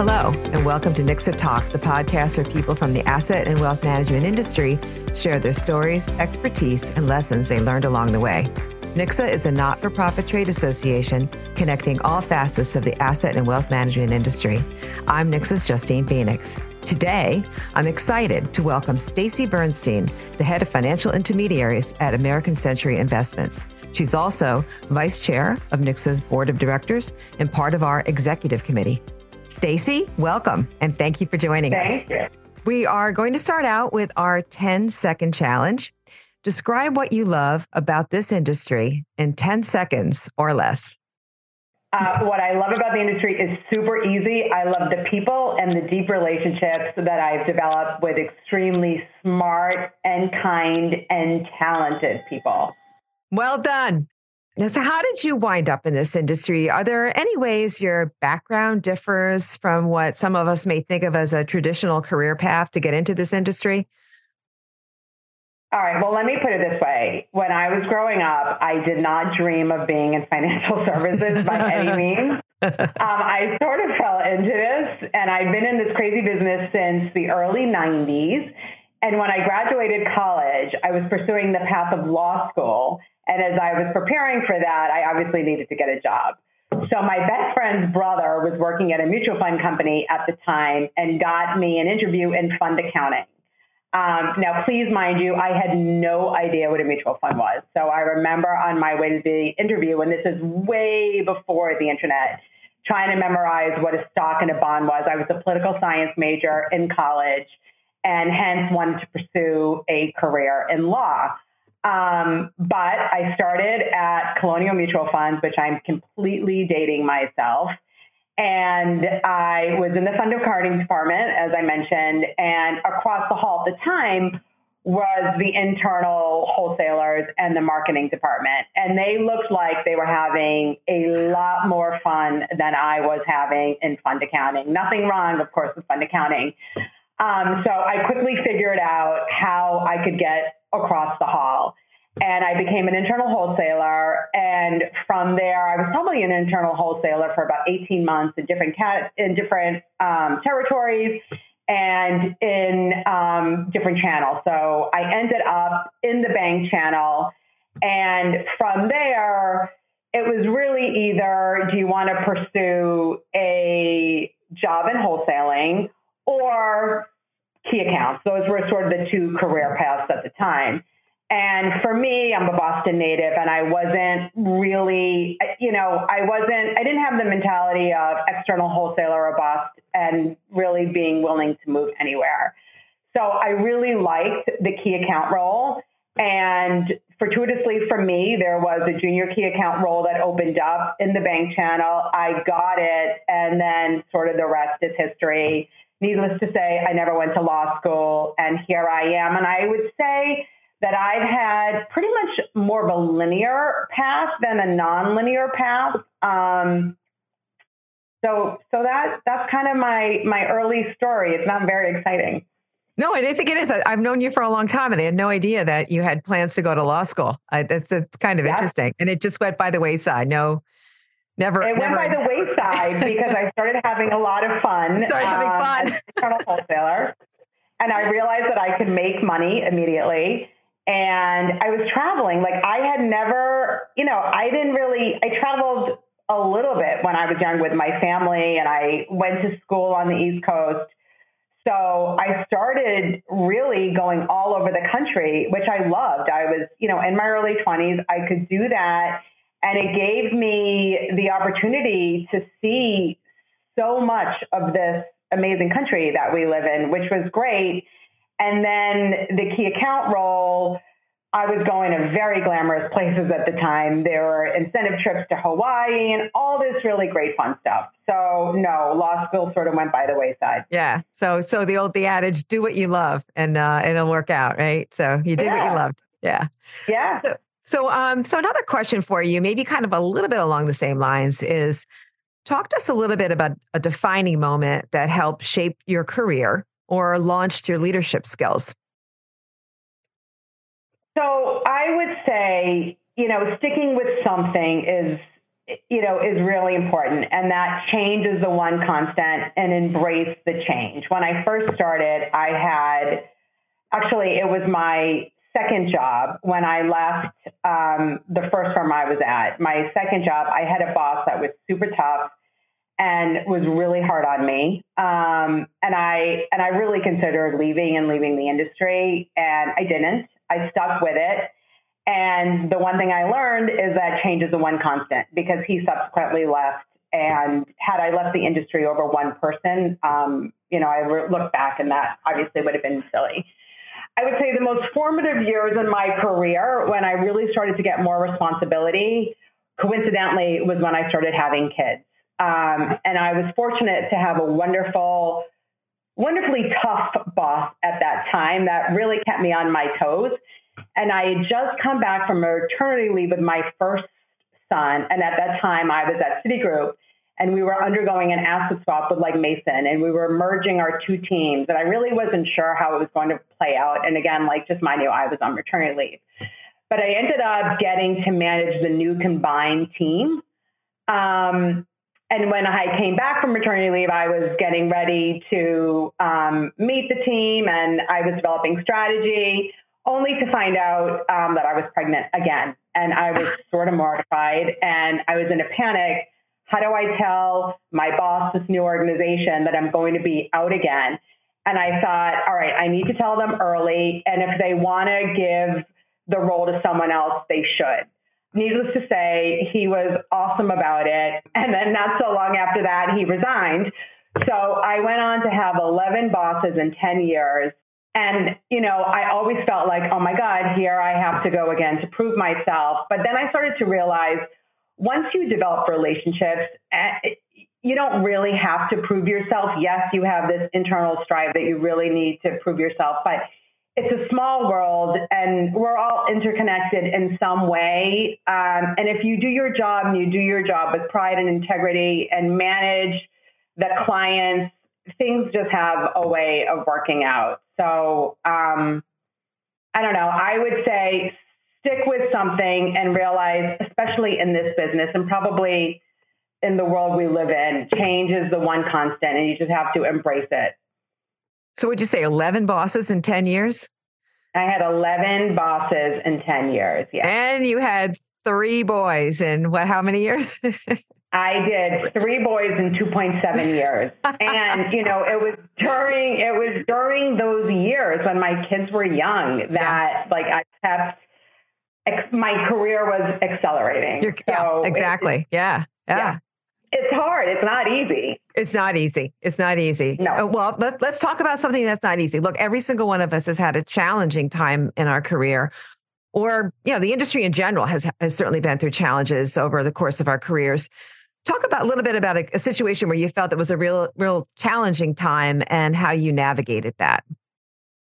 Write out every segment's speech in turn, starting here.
Hello, and welcome to Nicsa Talk, the podcast where people from the asset and wealth management industry share their stories, expertise, and lessons they learned along the way. Nicsa is a not for profit trade association connecting all facets of the asset and wealth management industry. I'm Nicsa's Justine Phoenix. Today, I'm excited to welcome Stacy Bernstein, the head of financial intermediaries at American Century Investments. She's also vice chair of Nicsa's board of directors and part of our executive committee. Stacy, welcome and thank you for joining Thank us. You. We are going to start out with our 10 second challenge. Describe what you love about this industry in 10 seconds or less. Uh, what I love about the industry is super easy. I love the people and the deep relationships that I've developed with extremely smart and kind and talented people. Well done. So, how did you wind up in this industry? Are there any ways your background differs from what some of us may think of as a traditional career path to get into this industry? All right. Well, let me put it this way. When I was growing up, I did not dream of being in financial services by any means. Um, I sort of fell into this, and I've been in this crazy business since the early 90s. And when I graduated college, I was pursuing the path of law school. And as I was preparing for that, I obviously needed to get a job. So my best friend's brother was working at a mutual fund company at the time and got me an interview in fund accounting. Um, now, please mind you, I had no idea what a mutual fund was. So I remember on my way to the interview, and this is way before the internet, trying to memorize what a stock and a bond was. I was a political science major in college and hence wanted to pursue a career in law. Um, but I started at Colonial Mutual Funds, which I'm completely dating myself. And I was in the fund accounting department, as I mentioned, and across the hall at the time was the internal wholesalers and the marketing department. And they looked like they were having a lot more fun than I was having in fund accounting. Nothing wrong, of course, with fund accounting. Um, so I quickly figured out how I could get across the hall. And I became an internal wholesaler. And from there, I was probably an internal wholesaler for about 18 months in different cat- in different um, territories and in um, different channels. So I ended up in the bank channel. And from there, it was really either do you want to pursue a job in wholesaling or key accounts. Those were sort of the two career paths at the time. And for me, I'm a Boston native and I wasn't really, you know, I wasn't, I didn't have the mentality of external wholesaler or bust and really being willing to move anywhere. So I really liked the key account role. And fortuitously for me, there was a junior key account role that opened up in the bank channel. I got it. And then sort of the rest is history. Needless to say, I never went to law school and here I am. And I would say, that I've had pretty much more of a linear path than a non-linear path. Um, so so that that's kind of my my early story. It's not very exciting. No, I think it is. I've known you for a long time, and I had no idea that you had plans to go to law school. I, that's, that's kind of interesting, and it just went by the wayside. No, never. It never. went by the wayside because I started having a lot of fun. Started having um, fun. As wholesaler, and I realized that I could make money immediately and I was traveling. Like I had never, you know, I didn't really, I traveled a little bit when I was young with my family and I went to school on the East Coast. So I started really going all over the country, which I loved. I was, you know, in my early 20s, I could do that. And it gave me the opportunity to see so much of this amazing country that we live in, which was great. And then the key account role, I was going to very glamorous places at the time. There were incentive trips to Hawaii and all this really great fun stuff. So no, law school sort of went by the wayside. Yeah. So so the old the adage, do what you love and uh it'll work out, right? So you did yeah. what you loved. Yeah. Yeah. So so um so another question for you, maybe kind of a little bit along the same lines is talk to us a little bit about a defining moment that helped shape your career or launched your leadership skills? So I would say, you know, sticking with something is you know, is really important. And that change is the one constant and embrace the change. When I first started, I had actually, it was my second job when I left um, the first firm I was at. My second job, I had a boss that was super tough and was really hard on me. Um, and I and I really considered leaving and leaving the industry, and I didn't. I stuck with it. And the one thing I learned is that change is the one constant because he subsequently left. And had I left the industry over one person, um, you know, I look back and that obviously would have been silly. I would say the most formative years in my career when I really started to get more responsibility, coincidentally, was when I started having kids. Um, and I was fortunate to have a wonderful, wonderfully tough boss at that time that really kept me on my toes. And I had just come back from maternity leave with my first son. And at that time, I was at Citigroup and we were undergoing an asset swap with Legg Mason and we were merging our two teams. And I really wasn't sure how it was going to play out. And again, like just mind you, I was on maternity leave. But I ended up getting to manage the new combined team. Um, and when I came back from maternity leave, I was getting ready to um, meet the team and I was developing strategy, only to find out um, that I was pregnant again. And I was sort of mortified and I was in a panic. How do I tell my boss, this new organization, that I'm going to be out again? And I thought, all right, I need to tell them early. And if they want to give the role to someone else, they should. Needless to say, he was awesome about it. And then not so long after that, he resigned. So I went on to have 11 bosses in 10 years. And, you know, I always felt like, oh my God, here I have to go again to prove myself. But then I started to realize once you develop relationships, eh, you don't really have to prove yourself. Yes, you have this internal strive that you really need to prove yourself, but it's a small world and we're all interconnected in some way. Um, and if you do your job and you do your job with pride and integrity and manage the clients, things just have a way of working out. So um, I don't know. I would say stick with something and realize, especially in this business and probably in the world we live in, change is the one constant and you just have to embrace it. So would you say 11 bosses in 10 years? I had 11 bosses in 10 years. Yeah. And you had three boys in what, how many years? I did three boys in 2.7 years. and, you know, it was during, it was during those years when my kids were young that yeah. like I kept, my career was accelerating. So yeah, exactly. Yeah. yeah. Yeah it's hard. It's not easy. It's not easy. It's not easy. No. Uh, well, let, let's talk about something that's not easy. Look, every single one of us has had a challenging time in our career, or you know, the industry in general has has certainly been through challenges over the course of our careers. Talk about a little bit about a, a situation where you felt it was a real, real challenging time and how you navigated that.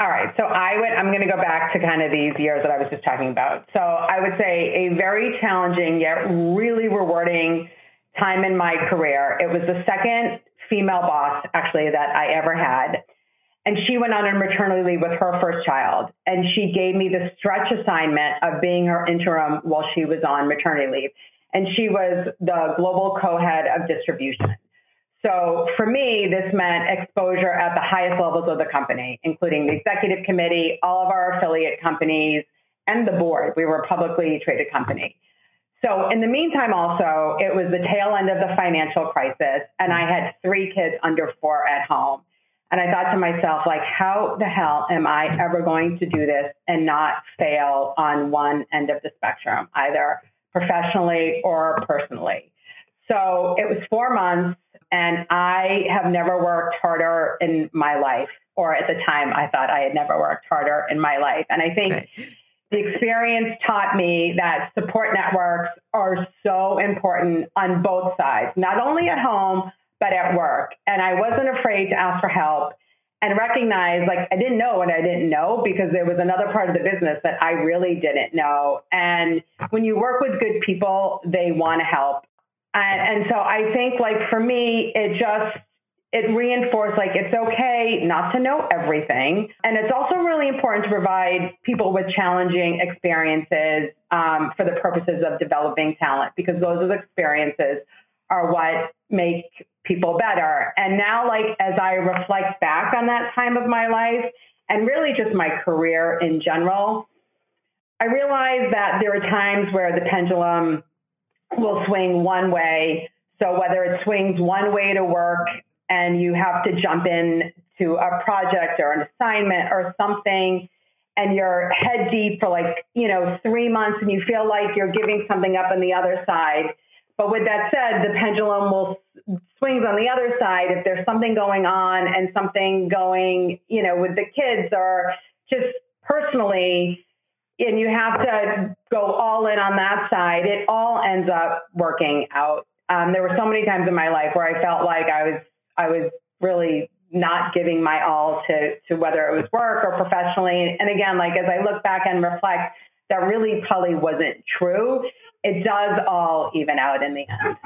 All right. So I would, I'm going to go back to kind of these years that I was just talking about. So I would say a very challenging yet really rewarding time in my career. It was the second female boss actually that I ever had. And she went on a maternity leave with her first child. And she gave me the stretch assignment of being her interim while she was on maternity leave. And she was the global co head of distribution. So for me, this meant exposure at the highest levels of the company, including the executive committee, all of our affiliate companies, and the board. We were a publicly traded company. So in the meantime, also, it was the tail end of the financial crisis, and I had three kids under four at home. And I thought to myself, like, how the hell am I ever going to do this and not fail on one end of the spectrum, either professionally or personally? So it was four months, and I have never worked harder in my life, or at the time, I thought I had never worked harder in my life. And I think. Right the experience taught me that support networks are so important on both sides, not only at home, but at work. And I wasn't afraid to ask for help and recognize like I didn't know what I didn't know because there was another part of the business that I really didn't know. And when you work with good people, they want to help. And, and so I think like for me, it just it reinforced like it's okay not to know everything. And it's also really important to provide people with challenging experiences um, for the purposes of developing talent because those experiences are what make people better. And now, like, as I reflect back on that time of my life and really just my career in general, I realize that there are times where the pendulum will swing one way. So whether it swings one way to work and you have to jump in to a project or an assignment or something and you're head deep for like, you know, three months and you feel like you're giving something up on the other side. But with that said, the pendulum will swings on the other side if there's something going on and something going, you know, with the kids or just personally, and you have to go all in on that side, it all ends up working out. Um, there were so many times in my life where I felt like I was I was really not giving my all to to whether it was work or professionally. And again, like as I look back and reflect, that really probably wasn't true. It does all even out in the end.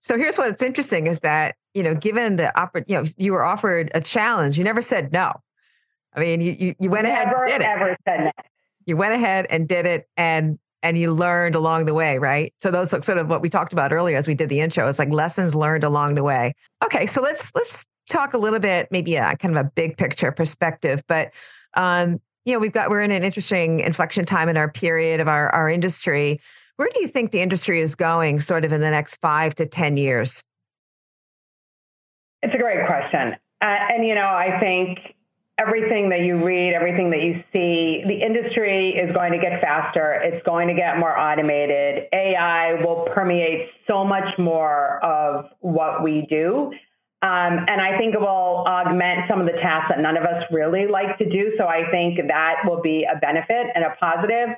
So here's what's interesting is that, you know, given the oppor- you know, you were offered a challenge, you never said no. I mean, you you, you went never, ahead and did it. Never said no. You went ahead and did it and and you learned along the way, right? So those sort of what we talked about earlier as we did the intro. It's like lessons learned along the way. Okay, so let's let's talk a little bit, maybe a kind of a big picture perspective, but um, you know, we've got we're in an interesting inflection time in our period of our our industry. Where do you think the industry is going, sort of in the next five to ten years? It's a great question, uh, and you know, I think everything that you read, everything that you see, the industry is going to get faster. It's going to get more automated. AI will permeate so much more of what we do. Um, and I think it will augment some of the tasks that none of us really like to do. So I think that will be a benefit and a positive.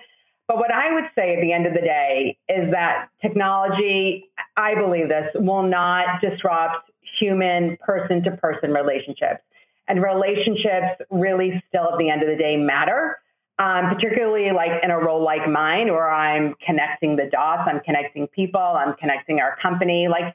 But what I would say at the end of the day is that technology, I believe this, will not disrupt human person to person relationships. And relationships really still at the end of the day matter, um, particularly like in a role like mine where I'm connecting the dots, I'm connecting people, I'm connecting our company. Like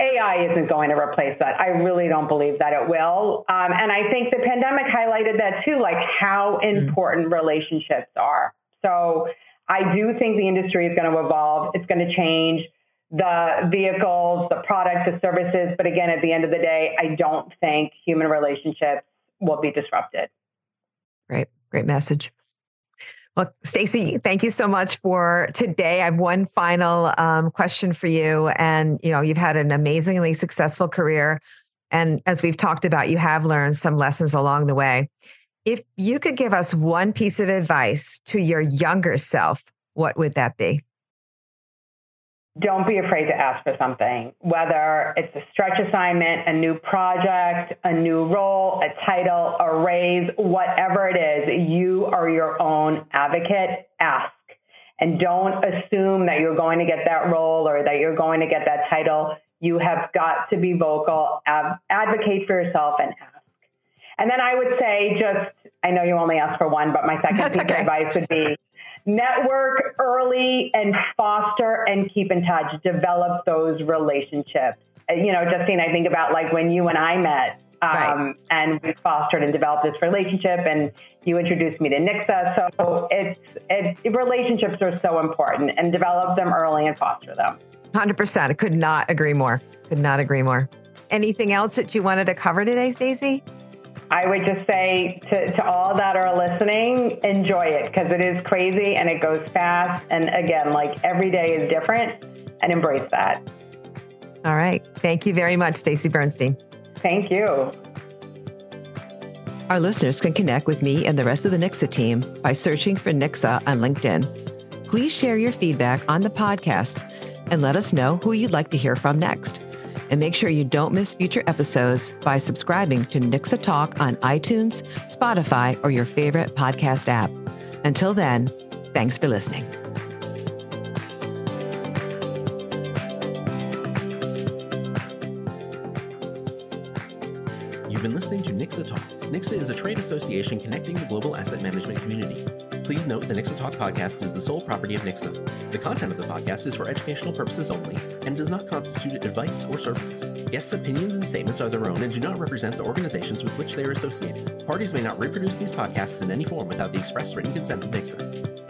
AI isn't going to replace that. I really don't believe that it will. Um, and I think the pandemic highlighted that too, like how mm-hmm. important mm-hmm. relationships are. So I do think the industry is going to evolve. It's going to change the vehicles, the products, the services. But again, at the end of the day, I don't think human relationships will be disrupted. Great, great message. Well, Stacy, thank you so much for today. I have one final um, question for you, and you know you've had an amazingly successful career, and as we've talked about, you have learned some lessons along the way. If you could give us one piece of advice to your younger self, what would that be? Don't be afraid to ask for something, whether it's a stretch assignment, a new project, a new role, a title, a raise, whatever it is, you are your own advocate. Ask. And don't assume that you're going to get that role or that you're going to get that title. You have got to be vocal, advocate for yourself, and ask. And then I would say, just, I know you only asked for one, but my second That's piece okay. of advice would be network early and foster and keep in touch, develop those relationships. You know, Justine, I think about like when you and I met um, right. and we fostered and developed this relationship and you introduced me to Nicsa. So it's, it, relationships are so important and develop them early and foster them. 100%. I could not agree more. Could not agree more. Anything else that you wanted to cover today, Stacy? I would just say to, to all that are listening, enjoy it because it is crazy and it goes fast. And again, like every day is different and embrace that. All right. Thank you very much, Stacy Bernstein. Thank you. Our listeners can connect with me and the rest of the Nicsa team by searching for Nicsa on LinkedIn. Please share your feedback on the podcast and let us know who you'd like to hear from next. And make sure you don't miss future episodes by subscribing to Nicsa Talk on iTunes, Spotify, or your favorite podcast app. Until then, thanks for listening. You've been listening to Nicsa Talk. Nicsa is a trade association connecting the global asset management community Please note the Nicsa Talk podcast is the sole property of Nicsa. The content of the podcast is for educational purposes only and does not constitute advice or services. Guests' opinions and statements are their own and do not represent the organizations with which they are associated. Parties may not reproduce these podcasts in any form without the express written consent of Nixa.